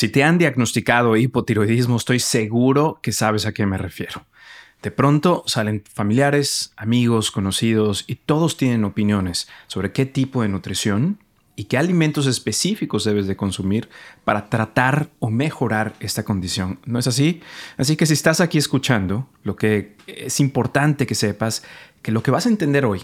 Si te han diagnosticado hipotiroidismo, estoy seguro que sabes a qué me refiero. De pronto salen familiares, amigos, conocidos y todos tienen opiniones sobre qué tipo de nutrición y qué alimentos específicos debes de consumir para tratar o mejorar esta condición. ¿No es así? Así que si estás aquí escuchando, lo que es importante que sepas que lo que vas a entender hoy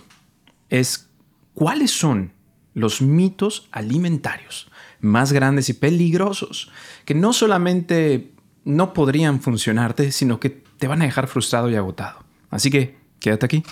es cuáles son los mitos alimentarios más grandes y peligrosos, que no solamente no podrían funcionarte, sino que te van a dejar frustrado y agotado. Así que quédate aquí.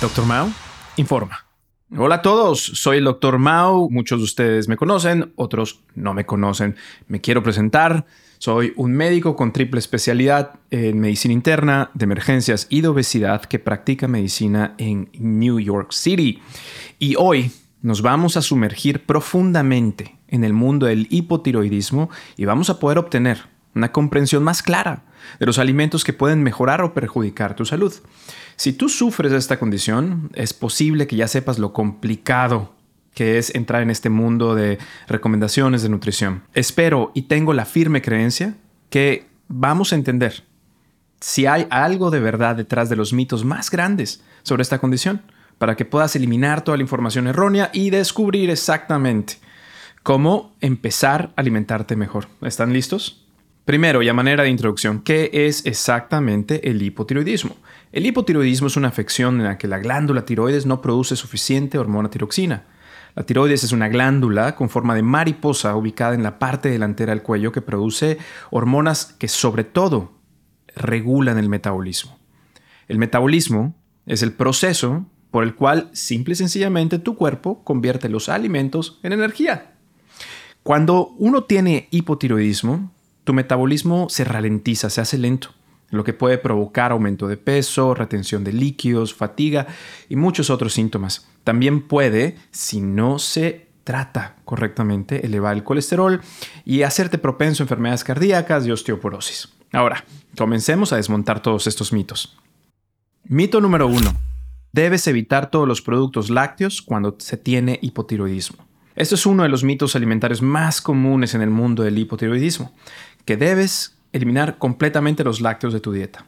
Doctor Mao informa. Hola a todos, soy el Dr. Mao. Muchos de ustedes me conocen, otros no me conocen. Me quiero presentar. Soy un médico con triple especialidad en medicina interna, de emergencias y de obesidad que practica medicina en New York City. Y hoy nos vamos a sumergir profundamente en el mundo del hipotiroidismo y vamos a poder obtener una comprensión más clara de los alimentos que pueden mejorar o perjudicar tu salud. Si tú sufres de esta condición, es posible que ya sepas lo complicado que es entrar en este mundo de recomendaciones de nutrición. Espero y tengo la firme creencia que vamos a entender si hay algo de verdad detrás de los mitos más grandes sobre esta condición, para que puedas eliminar toda la información errónea y descubrir exactamente cómo empezar a alimentarte mejor. ¿Están listos? Primero, y a manera de introducción, ¿qué es exactamente el hipotiroidismo? El hipotiroidismo es una afección en la que la glándula tiroides no produce suficiente hormona tiroxina. La tiroides es una glándula con forma de mariposa ubicada en la parte delantera del cuello que produce hormonas que sobre todo regulan el metabolismo. El metabolismo es el proceso por el cual simple y sencillamente tu cuerpo convierte los alimentos en energía. Cuando uno tiene hipotiroidismo, tu metabolismo se ralentiza, se hace lento, lo que puede provocar aumento de peso, retención de líquidos, fatiga y muchos otros síntomas. También puede, si no se trata correctamente, elevar el colesterol y hacerte propenso a enfermedades cardíacas y osteoporosis. Ahora, comencemos a desmontar todos estos mitos. Mito número uno. Debes evitar todos los productos lácteos cuando se tiene hipotiroidismo. Esto es uno de los mitos alimentarios más comunes en el mundo del hipotiroidismo, que debes eliminar completamente los lácteos de tu dieta.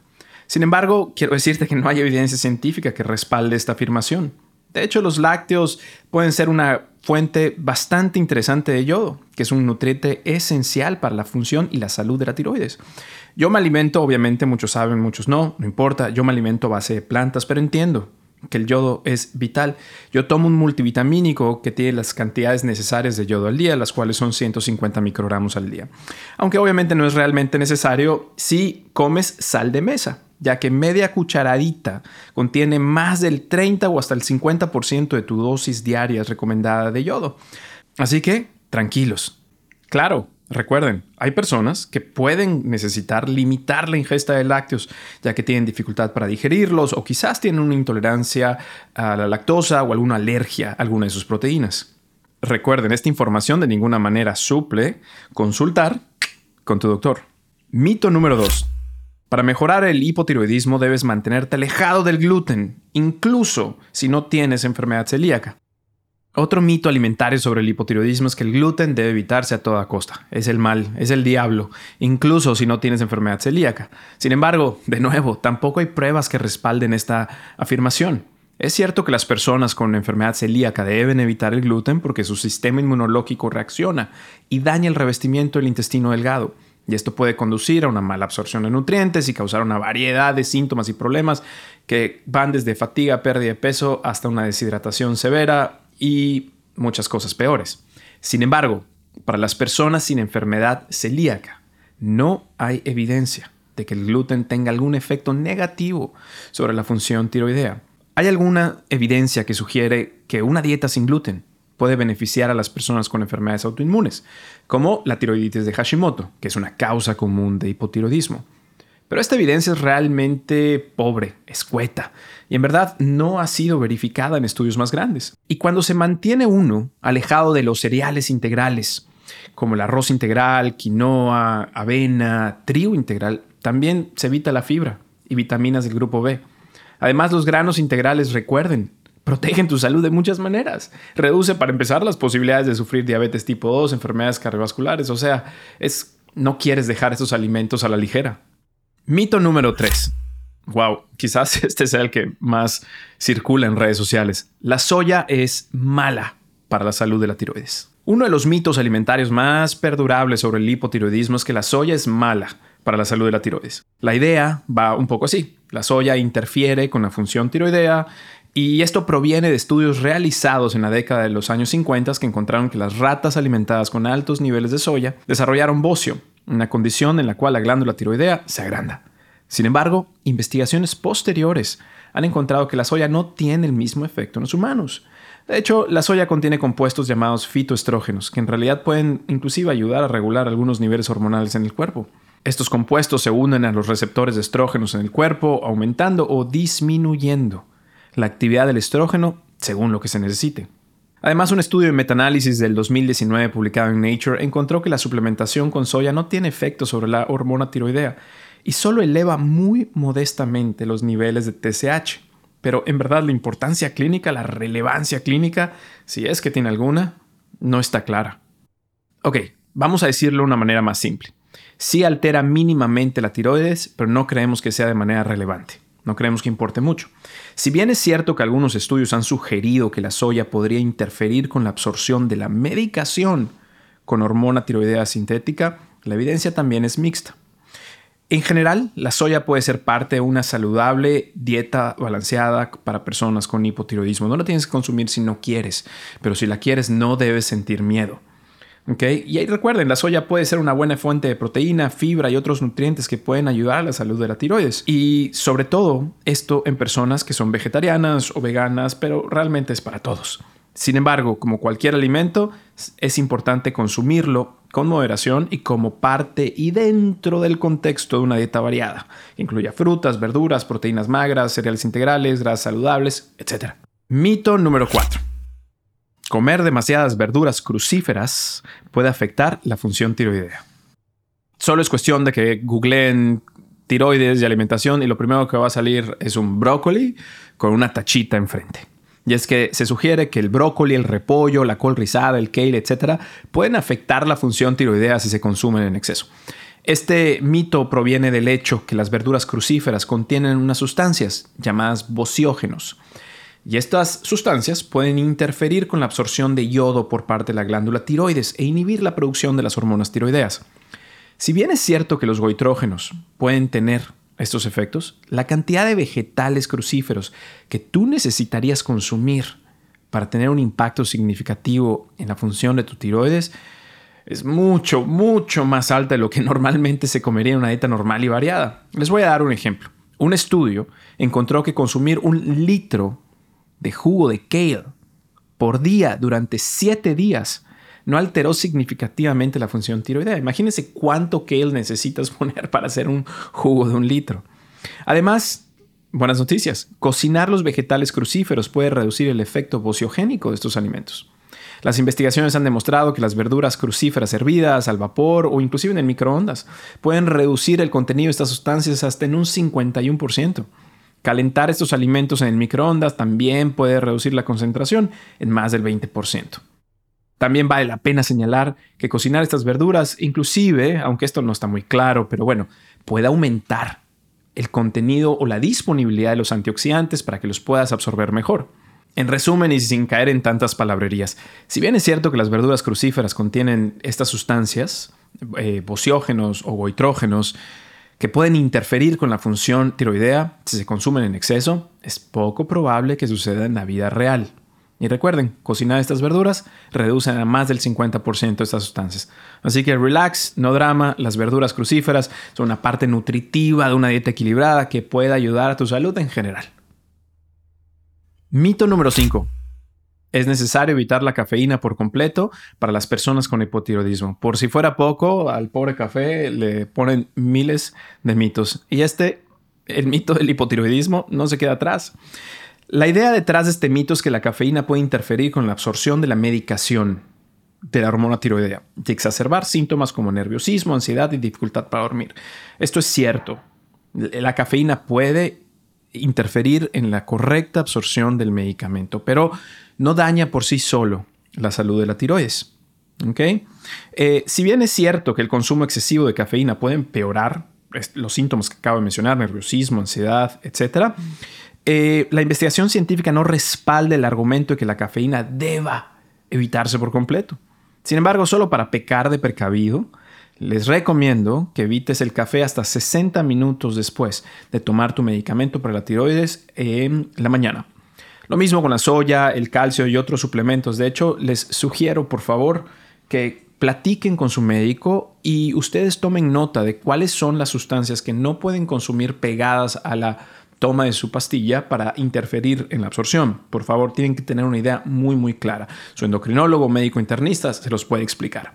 Sin embargo, quiero decirte que no hay evidencia científica que respalde esta afirmación. De hecho, los lácteos pueden ser una fuente bastante interesante de yodo, que es un nutriente esencial para la función y la salud de la tiroides. Yo me alimento, obviamente muchos saben, muchos no, no importa, yo me alimento a base de plantas, pero entiendo que el yodo es vital. Yo tomo un multivitamínico que tiene las cantidades necesarias de yodo al día, las cuales son 150 microgramos al día. Aunque obviamente no es realmente necesario si comes sal de mesa ya que media cucharadita contiene más del 30 o hasta el 50% de tu dosis diaria recomendada de yodo. Así que, tranquilos. Claro, recuerden, hay personas que pueden necesitar limitar la ingesta de lácteos, ya que tienen dificultad para digerirlos o quizás tienen una intolerancia a la lactosa o alguna alergia a alguna de sus proteínas. Recuerden, esta información de ninguna manera suple consultar con tu doctor. Mito número 2. Para mejorar el hipotiroidismo debes mantenerte alejado del gluten, incluso si no tienes enfermedad celíaca. Otro mito alimentario sobre el hipotiroidismo es que el gluten debe evitarse a toda costa. Es el mal, es el diablo, incluso si no tienes enfermedad celíaca. Sin embargo, de nuevo, tampoco hay pruebas que respalden esta afirmación. Es cierto que las personas con enfermedad celíaca deben evitar el gluten porque su sistema inmunológico reacciona y daña el revestimiento del intestino delgado. Y esto puede conducir a una mala absorción de nutrientes y causar una variedad de síntomas y problemas que van desde fatiga, pérdida de peso, hasta una deshidratación severa y muchas cosas peores. Sin embargo, para las personas sin enfermedad celíaca, no hay evidencia de que el gluten tenga algún efecto negativo sobre la función tiroidea. ¿Hay alguna evidencia que sugiere que una dieta sin gluten puede beneficiar a las personas con enfermedades autoinmunes, como la tiroiditis de Hashimoto, que es una causa común de hipotiroidismo. Pero esta evidencia es realmente pobre, escueta, y en verdad no ha sido verificada en estudios más grandes. Y cuando se mantiene uno alejado de los cereales integrales, como el arroz integral, quinoa, avena, trigo integral, También se evita la fibra y vitaminas del grupo B. Además, los granos integrales, recuerden, protegen tu salud de muchas maneras. Reduce, para empezar, las posibilidades de sufrir diabetes tipo 2, enfermedades cardiovasculares. O sea, es, no quieres dejar estos alimentos a la ligera. Mito número 3. Wow, quizás este sea el que más circula en redes sociales. La soya es mala para la salud de la tiroides. Uno de los mitos alimentarios más perdurables sobre el hipotiroidismo es que la soya es mala para la salud de la tiroides. La idea va un poco así. La soya interfiere con la función tiroidea y esto proviene de estudios realizados en la década de los años 50 que encontraron que las ratas alimentadas con altos niveles de soya desarrollaron bocio, una condición en la cual la glándula tiroidea se agranda. Sin embargo, investigaciones posteriores han encontrado que la soya no tiene el mismo efecto en los humanos. De hecho, la soya contiene compuestos llamados fitoestrógenos, que en realidad pueden inclusive ayudar a regular algunos niveles hormonales en el cuerpo. Estos compuestos se unen a los receptores de estrógenos en el cuerpo, aumentando o disminuyendo la actividad del estrógeno según lo que se necesite. Además, un estudio de metaanálisis del 2019 publicado en Nature encontró que la suplementación con soya no tiene efecto sobre la hormona tiroidea y solo eleva muy modestamente los niveles de TSH. Pero en verdad la importancia clínica, la relevancia clínica, si es que tiene alguna, no está clara. Ok, vamos a decirlo de una manera más simple sí altera mínimamente la tiroides, pero no creemos que sea de manera relevante. No creemos que importe mucho. Si bien es cierto que algunos estudios han sugerido que la soya podría interferir con la absorción de la medicación con hormona tiroidea sintética, la evidencia también es mixta. En general, la soya puede ser parte de una saludable dieta balanceada para personas con hipotiroidismo. No la tienes que consumir si no quieres, pero si la quieres no debes sentir miedo. Y ahí recuerden, la soya puede ser una buena fuente de proteína, fibra y otros nutrientes que pueden ayudar a la salud de la tiroides. Y sobre todo esto en personas que son vegetarianas o veganas, pero realmente es para todos. Sin embargo, como cualquier alimento, es importante consumirlo con moderación y como parte y dentro del contexto de una dieta variada. Incluya frutas, verduras, proteínas magras, cereales integrales, grasas saludables, etc. Mito número 4. Comer demasiadas verduras crucíferas puede afectar la función tiroidea. Solo es cuestión de que googleen tiroides y alimentación y lo primero que va a salir es un brócoli con una tachita enfrente. Y es que se sugiere que el brócoli, el repollo, la col rizada, el kale, etc., pueden afectar la función tiroidea si se consumen en exceso. Este mito proviene del hecho que las verduras crucíferas contienen unas sustancias llamadas bociógenos y estas sustancias pueden interferir con la absorción de yodo por parte de la glándula tiroides e inhibir la producción de las hormonas tiroideas. Si bien es cierto que los goitrógenos pueden tener estos efectos, la cantidad de vegetales crucíferos que tú necesitarías consumir para tener un impacto significativo en la función de tu tiroides es mucho, mucho más alta de lo que normalmente se comería en una dieta normal y variada. Les voy a dar un ejemplo. Un estudio encontró que consumir un litro de jugo de kale por día durante 7 días no alteró significativamente la función tiroidea. Imagínense cuánto kale necesitas poner para hacer un jugo de un litro. Además, buenas noticias, cocinar los vegetales crucíferos puede reducir el efecto bociogénico de estos alimentos. Las investigaciones han demostrado que las verduras crucíferas hervidas al vapor o inclusive en el microondas pueden reducir el contenido de estas sustancias hasta en un 51%. Calentar estos alimentos en el microondas también puede reducir la concentración en más del 20%. También vale la pena señalar que cocinar estas verduras, inclusive, aunque esto no está muy claro, pero bueno, puede aumentar el contenido o la disponibilidad de los antioxidantes para que los puedas absorber mejor. En resumen y sin caer en tantas palabrerías, si bien es cierto que las verduras crucíferas contienen estas sustancias, eh, o goitrógenos, que pueden interferir con la función tiroidea si se consumen en exceso, es poco probable que suceda en la vida real. Y recuerden, cocinar estas verduras reduce a más del 50% de estas sustancias. Así que relax, no drama, las verduras crucíferas son una parte nutritiva de una dieta equilibrada que puede ayudar a tu salud en general. Mito número 5 es necesario evitar la cafeína por completo para las personas con hipotiroidismo. Por si fuera poco, al pobre café le ponen miles de mitos. Y este, el mito del hipotiroidismo, no se queda atrás. La idea detrás de este mito es que la cafeína puede interferir con la absorción de la medicación. de la hormona tiroidea y exacerbar síntomas como nerviosismo, ansiedad y dificultad para dormir. Esto es cierto. La cafeína puede interferir en la correcta absorción del medicamento, pero no daña por sí solo la salud de la tiroides. Eh, si bien es cierto que el consumo excesivo de cafeína puede empeorar los síntomas que acabo de mencionar, nerviosismo, ansiedad, etc., eh, la investigación científica no respalda el argumento de que la cafeína deba evitarse por completo. Sin embargo, solo para pecar de precavido, les recomiendo que evites el café hasta 60 minutos después de tomar tu medicamento para la tiroides en la mañana. Lo mismo con la soya, el calcio y otros suplementos. De hecho, les sugiero, por favor, que platiquen con su médico y ustedes tomen nota de cuáles son las sustancias que no pueden consumir pegadas a la toma de su pastilla para interferir en la absorción. Por favor, tienen que tener una idea muy muy clara. Su endocrinólogo, médico internista se los puede explicar.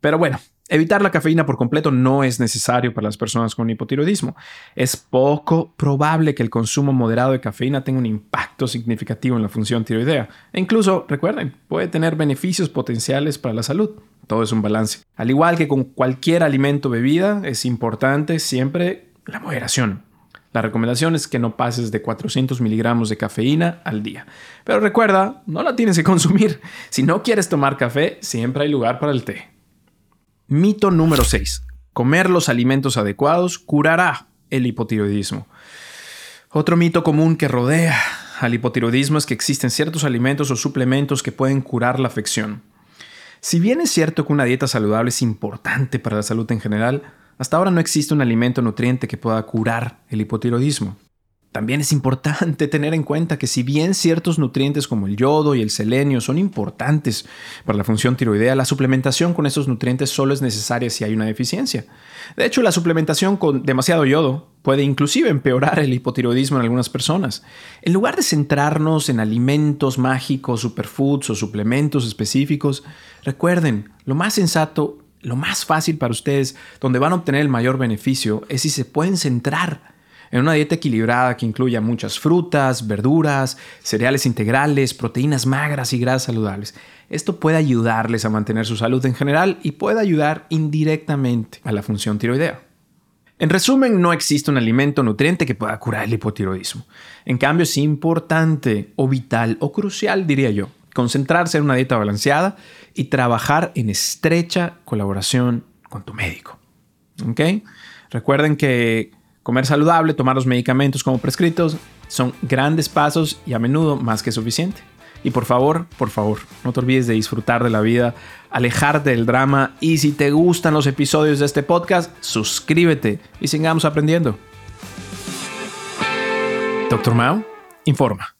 Pero bueno, evitar la cafeína por completo no es necesario para las personas con hipotiroidismo. Es poco probable que el consumo moderado de cafeína tenga un impacto significativo en la función tiroidea. E incluso, recuerden, puede tener beneficios potenciales para la salud. Todo es un balance. Al igual que con cualquier alimento o bebida, es importante siempre la moderación. La recomendación es que no pases de 400 miligramos de cafeína al día. Pero recuerda, no la tienes que consumir. Si no quieres tomar café, siempre hay lugar para el té. Mito número 6. Comer los alimentos adecuados curará el hipotiroidismo. Otro mito común que rodea al hipotiroidismo es que existen ciertos alimentos o suplementos que pueden curar la afección. Si bien es cierto que una dieta saludable es importante para la salud en general, hasta ahora no existe un alimento nutriente que pueda curar el hipotiroidismo. También es importante tener en cuenta que si bien ciertos nutrientes como el yodo y el selenio son importantes para la función tiroidea, la suplementación con esos nutrientes solo es necesaria si hay una deficiencia. De hecho, la suplementación con demasiado yodo puede inclusive empeorar el hipotiroidismo en algunas personas. En lugar de centrarnos en alimentos mágicos, superfoods o suplementos específicos, recuerden, lo más sensato lo más fácil para ustedes, donde van a obtener el mayor beneficio, es si se pueden centrar en una dieta equilibrada que incluya muchas frutas, verduras, cereales integrales, proteínas magras y grasas saludables. Esto puede ayudarles a mantener su salud en general y puede ayudar indirectamente a la función tiroidea. En resumen, no existe un alimento nutriente que pueda curar el hipotiroidismo. En cambio, es importante o vital o crucial, diría yo, concentrarse en una dieta balanceada y trabajar en estrecha colaboración con tu médico. Recuerden que comer saludable, tomar los medicamentos como prescritos, son grandes pasos y a menudo más que suficiente. Y por favor, por favor, no te olvides de disfrutar de la vida, alejarte del drama y si te gustan los episodios de este podcast, suscríbete y sigamos aprendiendo. Doctor Mao, informa.